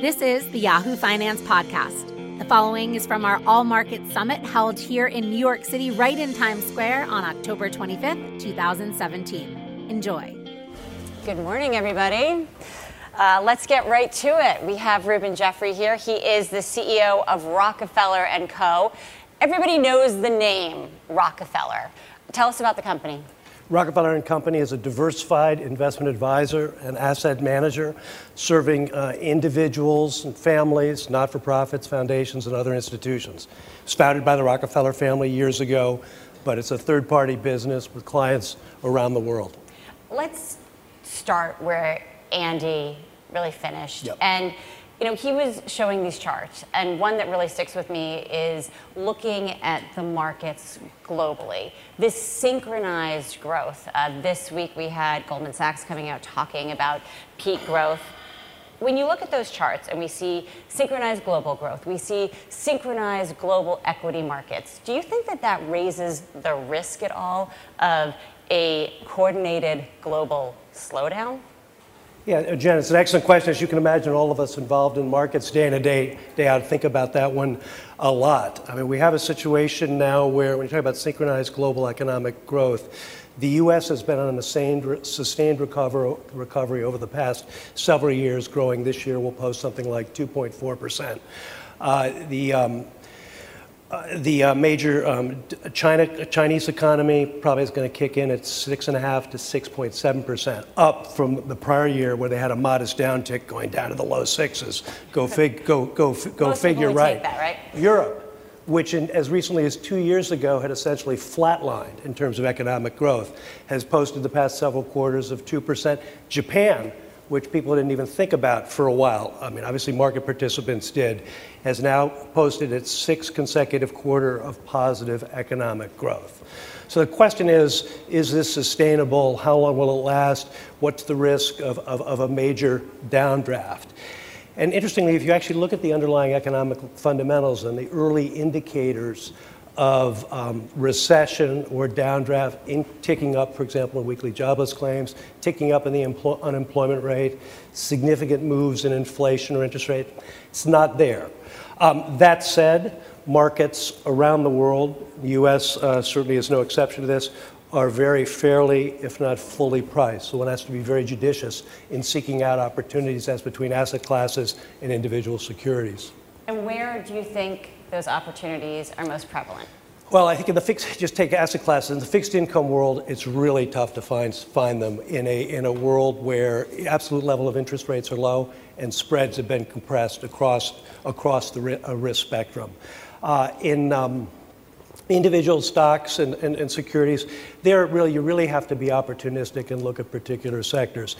This is the Yahoo Finance Podcast. The following is from our All Market Summit held here in New York City, right in Times Square on October 25th, 2017. Enjoy. Good morning, everybody. Uh, let's get right to it. We have Reuben Jeffrey here. He is the CEO of Rockefeller and Co. Everybody knows the name Rockefeller. Tell us about the company. Rockefeller and Company is a diversified investment advisor and asset manager serving uh, individuals and families, not-for-profits, foundations, and other institutions. It was founded by the Rockefeller family years ago, but it's a third-party business with clients around the world. Let's start where Andy really finished. Yep. And you know, he was showing these charts, and one that really sticks with me is looking at the markets globally. This synchronized growth. Uh, this week we had Goldman Sachs coming out talking about peak growth. When you look at those charts and we see synchronized global growth, we see synchronized global equity markets, do you think that that raises the risk at all of a coordinated global slowdown? Yeah, uh, Jen, it's an excellent question. As you can imagine, all of us involved in markets day in and day, day out think about that one a lot. I mean, we have a situation now where, when you talk about synchronized global economic growth, the U.S. has been on a sustained, recover, recovery over the past several years, growing this year. We'll post something like 2.4%. Uh, the um, uh, the uh, major um, China, Chinese economy probably is going to kick in at six and a half to six point seven percent, up from the prior year where they had a modest downtick going down to the low sixes. Go fig, go go go Most figure, right? that, right? Europe, which in, as recently as two years ago had essentially flatlined in terms of economic growth, has posted the past several quarters of two percent. Japan which people didn't even think about for a while. I mean, obviously, market participants did, has now posted its sixth consecutive quarter of positive economic growth. So the question is is this sustainable? How long will it last? What's the risk of, of, of a major downdraft? And interestingly, if you actually look at the underlying economic fundamentals and the early indicators of um, recession or downdraft in ticking up, for example, in weekly jobless claims, ticking up in the empl- unemployment rate, significant moves in inflation or interest rate. It's not there. Um, that said, markets around the world, the US uh, certainly is no exception to this, are very fairly, if not fully priced. So one has to be very judicious in seeking out opportunities as between asset classes and individual securities. And where do you think those opportunities are most prevalent? Well, I think in the fixed, just take asset classes. In the fixed income world, it's really tough to find, find them in a, in a world where absolute level of interest rates are low and spreads have been compressed across, across the uh, risk spectrum. Uh, in um, individual stocks and, and, and securities, there really, you really have to be opportunistic and look at particular sectors.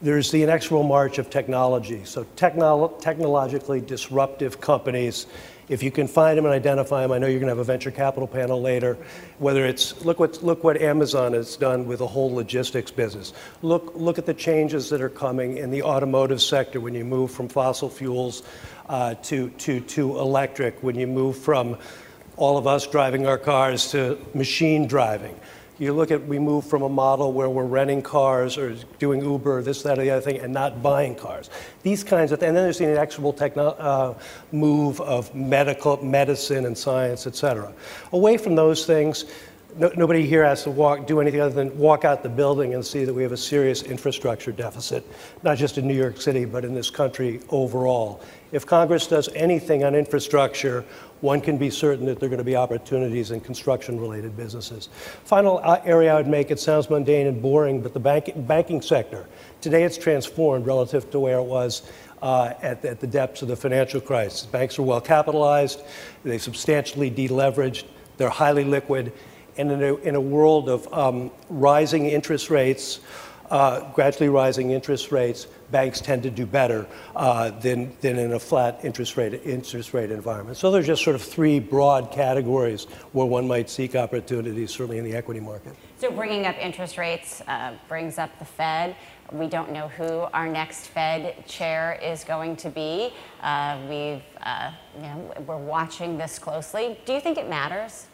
There's the inexorable march of technology. So technolo- technologically disruptive companies if you can find them and identify them, I know you're going to have a venture capital panel later. Whether it's look what look what Amazon has done with the whole logistics business. Look look at the changes that are coming in the automotive sector when you move from fossil fuels uh, to to to electric. When you move from all of us driving our cars to machine driving. You look at, we move from a model where we're renting cars or doing Uber, this, that, or the other thing, and not buying cars. These kinds of, and then there's the inexorable techno, uh, move of medical, medicine and science, et cetera. Away from those things, no, nobody here has to walk, do anything other than walk out the building and see that we have a serious infrastructure deficit, not just in New York City, but in this country overall. If Congress does anything on infrastructure, one can be certain that there are going to be opportunities in construction related businesses. Final uh, area I would make it sounds mundane and boring, but the bank, banking sector. Today it's transformed relative to where it was uh, at, at the depths of the financial crisis. Banks are well capitalized, they've substantially deleveraged, they're highly liquid, and in a, in a world of um, rising interest rates, uh, gradually rising interest rates, banks tend to do better uh, than, than in a flat interest rate, interest rate environment. So there's just sort of three broad categories where one might seek opportunities, certainly in the equity market. So bringing up interest rates uh, brings up the Fed. We don't know who our next Fed chair is going to be. Uh, we've, uh, you know, we're watching this closely. Do you think it matters?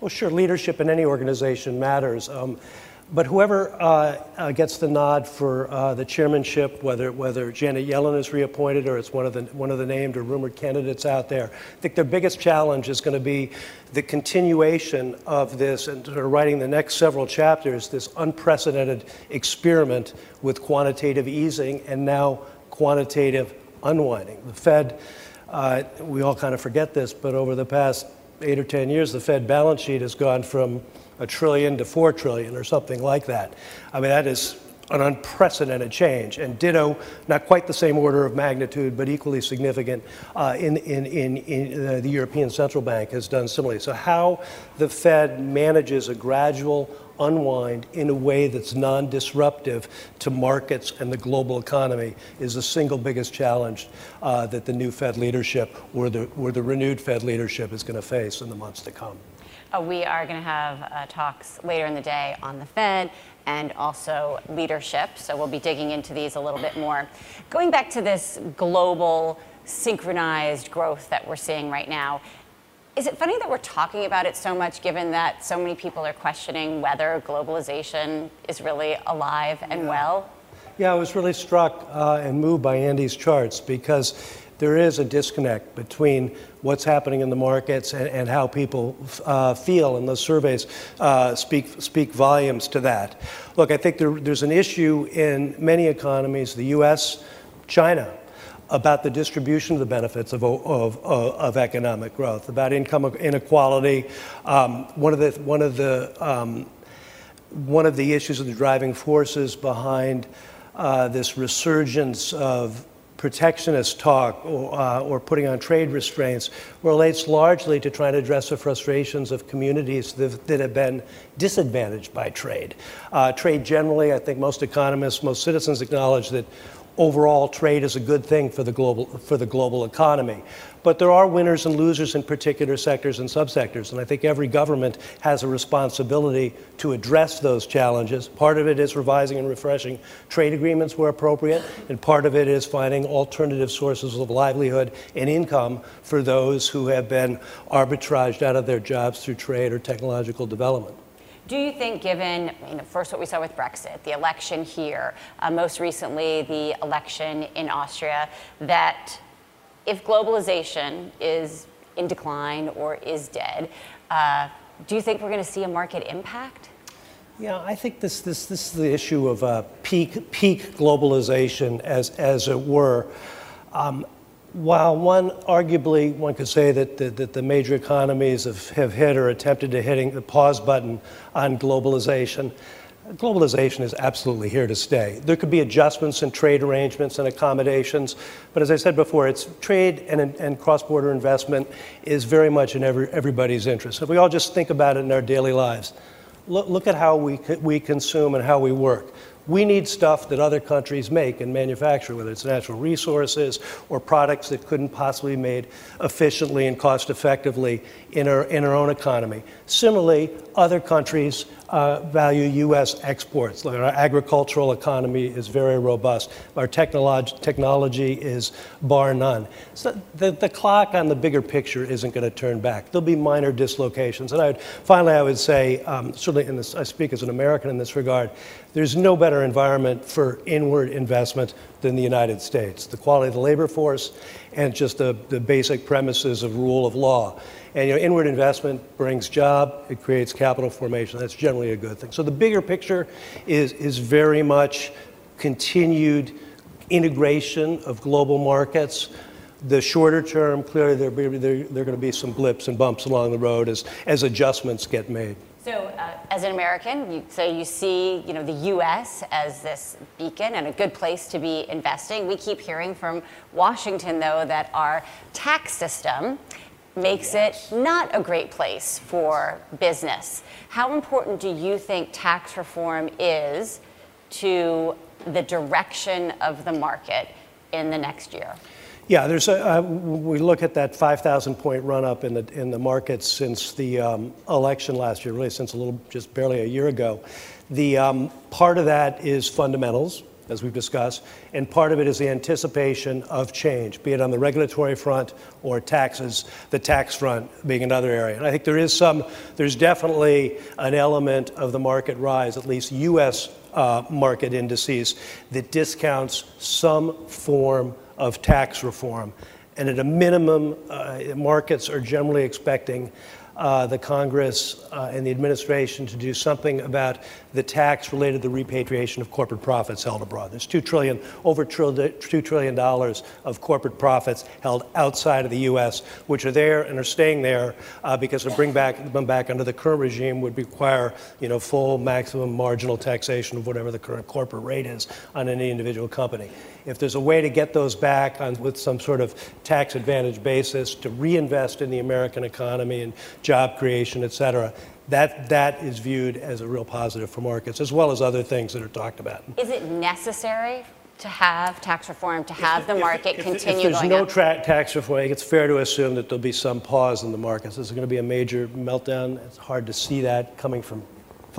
Well, sure, leadership in any organization matters. Um, but whoever uh, uh, gets the nod for uh, the chairmanship, whether whether Janet Yellen is reappointed or it's one of the one of the named or rumored candidates out there, I think their biggest challenge is going to be the continuation of this and sort of writing the next several chapters, this unprecedented experiment with quantitative easing and now quantitative unwinding. The Fed, uh, we all kind of forget this, but over the past eight or ten years, the Fed balance sheet has gone from a trillion to four trillion or something like that. I mean, that is an unprecedented change. And ditto, not quite the same order of magnitude, but equally significant uh, in, in, in, in uh, the European Central Bank has done similarly. So, how the Fed manages a gradual unwind in a way that's non disruptive to markets and the global economy is the single biggest challenge uh, that the new Fed leadership or the, or the renewed Fed leadership is going to face in the months to come. Uh, we are going to have uh, talks later in the day on the Fed and also leadership. So we'll be digging into these a little bit more. Going back to this global synchronized growth that we're seeing right now, is it funny that we're talking about it so much given that so many people are questioning whether globalization is really alive and well? Yeah, I was really struck uh, and moved by Andy's charts because there is a disconnect between what's happening in the markets and, and how people uh, feel, and those surveys uh, speak, speak volumes to that. Look, I think there, there's an issue in many economies, the US, China, about the distribution of the benefits of, of, of, of economic growth, about income inequality. Um, one of the, one of the, um, one of the issues of the driving forces behind uh, this resurgence of protectionist talk or, uh, or, putting on trade restraints relates largely to trying to address the frustrations of communities that, that have been disadvantaged by trade. Uh, trade generally, I think most economists, most citizens acknowledge that overall trade is a good thing for the global, for the global economy. But there are winners and losers in particular sectors and subsectors, and I think every government has a responsibility to address those challenges. Part of it is revising and refreshing trade agreements where appropriate, and part of it is finding alternative sources of livelihood and income for those who have been arbitraged out of their jobs through trade or technological development. Do you think, given you know, first what we saw with Brexit, the election here, uh, most recently the election in Austria, that if globalization is in decline or is dead, uh, do you think we're going to see a market impact? Yeah, I think this, this, this is the issue of uh, peak, peak globalization, as, as it were. Um, while one, arguably, one could say that the, that the major economies have, have hit or attempted to hitting the pause button on globalization, globalization is absolutely here to stay. There could be adjustments in trade arrangements and accommodations, but as I said before, it's trade and, and cross-border investment is very much in every, everybody's interest. If we all just think about it in our daily lives, look, look at how we, we consume and how we work. We need stuff that other countries make and manufacture, whether it's natural resources or products that couldn't possibly be made efficiently and cost effectively in our, in our own economy. Similarly, other countries uh, value U.S. exports. Our agricultural economy is very robust. Our technolog- technology is bar none. So the, the clock on the bigger picture isn't going to turn back. There'll be minor dislocations. And I would, finally, I would say, um, certainly in this, I speak as an American in this regard, there's no better environment for inward investment than the United States. The quality of the labor force and just the, the basic premises of rule of law. And you know, inward investment brings job, it creates capital formation. That's generally a good thing. So the bigger picture is, is very much continued integration of global markets. The shorter term, clearly there, there, there are going to be some blips and bumps along the road as, as adjustments get made. As an American, you, so you see, you know, the U.S. as this beacon and a good place to be investing. We keep hearing from Washington, though, that our tax system makes yes. it not a great place for business. How important do you think tax reform is to the direction of the market in the next year? Yeah, there's a, uh, we look at that 5,000 point run up in the, in the markets since the um, election last year, really since a little, just barely a year ago. The um, part of that is fundamentals. as we've discussed, and part of it is the anticipation of change, be it on the regulatory front or taxes, the tax front being another area. And I think there is some, there's definitely an element of the market rise, at least U.S. Uh, market indices, that discounts some form of tax reform. And at a minimum, uh, markets are generally expecting uh, the Congress uh, and the administration to do something about the tax related to the repatriation of corporate profits held abroad. There's two trillion, over two trillion dollars of corporate profits held outside of the U.S., which are there and are staying there uh, because to bring back them back under the current regime would require, you know, full maximum marginal taxation of whatever the current corporate rate is on any individual company. If there's a way to get those back on, with some sort of tax advantage basis to reinvest in the American economy and job creation, et cetera, that, that is viewed as a real positive for markets, as well as other things that are talked about. Is it necessary to have tax reform, to have the market if, continue if there's no tra- tax reform, it's fair to assume that there'll be some pause in the markets. There's going to be a major meltdown. It's hard to see that coming from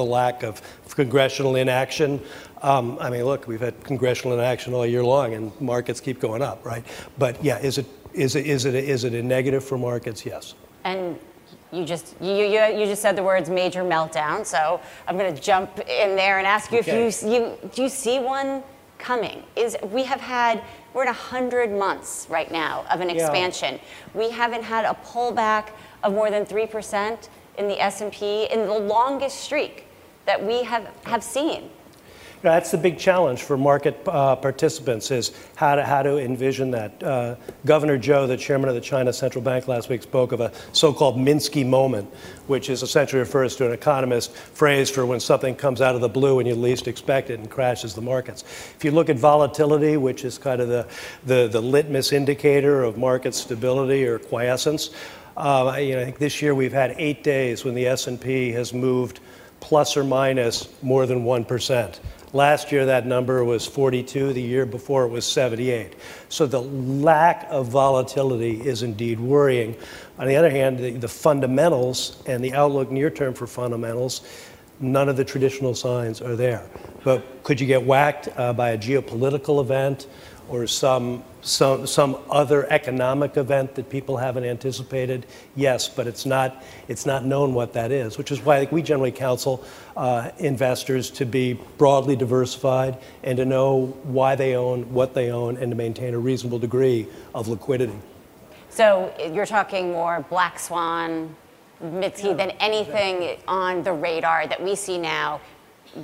the lack of congressional inaction. Um, I mean, look, we've had congressional inaction all year long, and markets keep going up, right? But yeah, is it is it is it is it a negative for markets? Yes. And you just you, you, you just said the words major meltdown, so I'm going to jump in there and ask you okay. if you you do you see one coming? Is we have had we're in a hundred months right now of an expansion. Yeah. We haven't had a pullback of more than three percent in the S&P in the longest streak that we have have seen. That's the big challenge for market uh, participants is how to, how to envision that. Uh, Governor Zhou, the chairman of the China Central Bank last week, spoke of a so-called Minsky moment, which is essentially refers to an economist phrase for when something comes out of the blue and you least expect it and crashes the markets. If you look at volatility, which is kind of the, the, the litmus indicator of market stability or quiescence, uh, you know, I think this year we've had eight days when the S&P has moved plus or minus more than 1%. Last year, that number was 42. The year before, it was 78. So the lack of volatility is indeed worrying. On the other hand, the, the fundamentals and the outlook near term for fundamentals, none of the traditional signs are there. But could you get whacked uh, by a geopolitical event? Or some, some, some other economic event that people haven't anticipated? Yes, but it's not, it's not known what that is, which is why think we generally counsel uh, investors to be broadly diversified and to know why they own, what they own, and to maintain a reasonable degree of liquidity. So you're talking more black swan, Mitzi, yeah, than anything exactly. on the radar that we see now.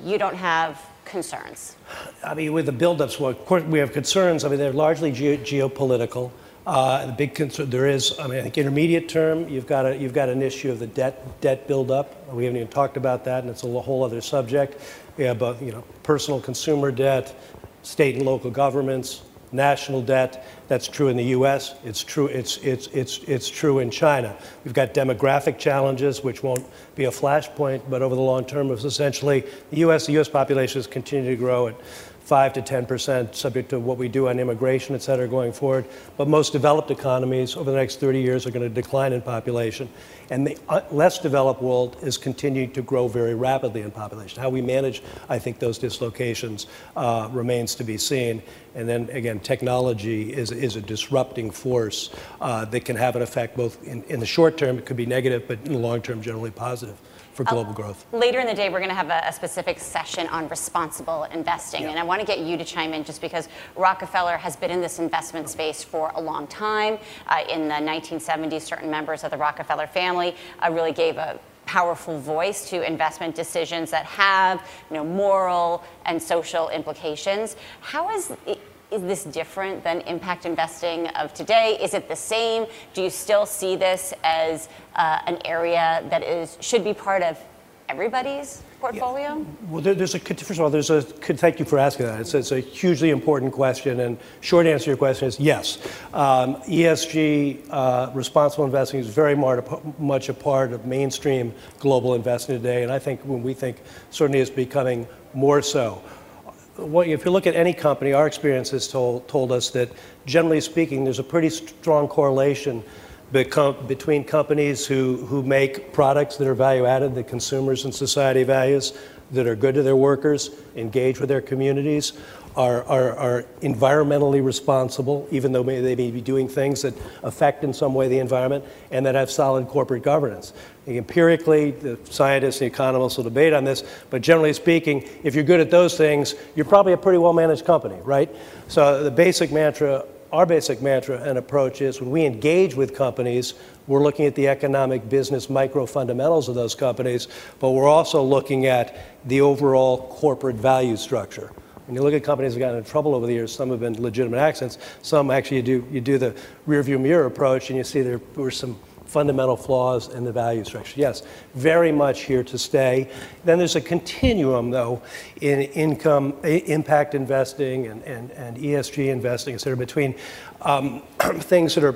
You don't have concerns? I mean, with the buildups, well, of course, we have concerns. I mean, they're largely ge- geopolitical. Uh, the big concern there is, I mean, I think intermediate term, you've got a, you've got an issue of the debt debt buildup. We haven't even talked about that, and it's a whole other subject. We have, uh, you know, personal consumer debt, state and local governments, national debt. That's true in the U.S. It's true. It's it's it's it's true in China. We've got demographic challenges, which won't be a flashpoint, but over the long term, it's essentially the U.S. The U.S. population is continuing to grow at 5 to 10 percent, subject to what we do on immigration, et cetera, going forward. But most developed economies over the next 30 years are going to decline in population. And the uh, less developed world is continuing to grow very rapidly in population. How we manage, I think, those dislocations uh, remains to be seen. And then again, technology is, is a disrupting force uh, that can have an effect both in, in the short term, it could be negative, but in the long term, generally positive for uh, global uh, growth. Later in the day, we're going to have a, a, specific session on responsible investing. Yeah. And I want to get you to chime in just because Rockefeller has been in this investment space for a long time. Uh, in the 1970s, certain members of the Rockefeller family uh, really gave a powerful voice to investment decisions that have you know, moral and social implications. How is it, is this different than impact investing of today? Is it the same? Do you still see this as uh, an area that is should be part of everybody's portfolio? Yeah. Well, there, there's a first of all, there's a thank you for asking that. It's, it's a hugely important question, and short answer to your question is yes. Um, ESG, uh, responsible investing, is very much a part of mainstream global investing today, and I think when we think certainly is becoming more so if you look at any company, our experience has told, told us that generally speaking, there's a pretty strong correlation between companies who, who make products that are value added that consumers and society values, that are good to their workers, engage with their communities, are, are, are environmentally responsible, even though they may be doing things that affect in some way the environment, and that have solid corporate governance. Empirically, the scientists and economists will debate on this, but generally speaking, if you're good at those things, you're probably a pretty well managed company, right? So the basic mantra our basic mantra and approach is when we engage with companies, we're looking at the economic business micro fundamentals of those companies, but we're also looking at the overall corporate value structure. When you look at companies that have gotten in trouble over the years, some have been legitimate accidents. Some actually you do, you do the rearview mirror approach and you see there were some fundamental flaws in the value structure. Yes, very much here to stay. Then there's a continuum, though, in income, impact investing and, and, and ESG investing, et cetera, between um, things that are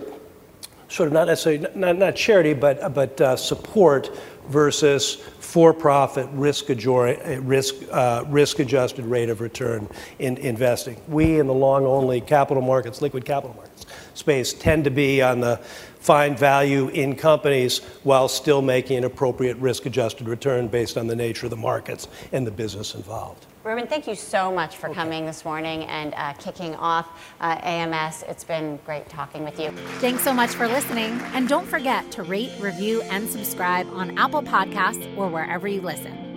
sort of not necessarily, not, not charity, but, but uh, support versus for-profit risk, risk, uh, risk-adjusted rate of return in investing. We in the long-only capital markets, liquid capital markets space tend to be on the find value in companies while still making an appropriate risk-adjusted return based on the nature of the markets and the business involved. Reuben, thank you so much for okay. coming this morning and uh, kicking off uh, AMS. It's been great talking with you. Thanks so much for listening. And don't forget to rate, review, and subscribe on Apple Podcasts or wherever you listen.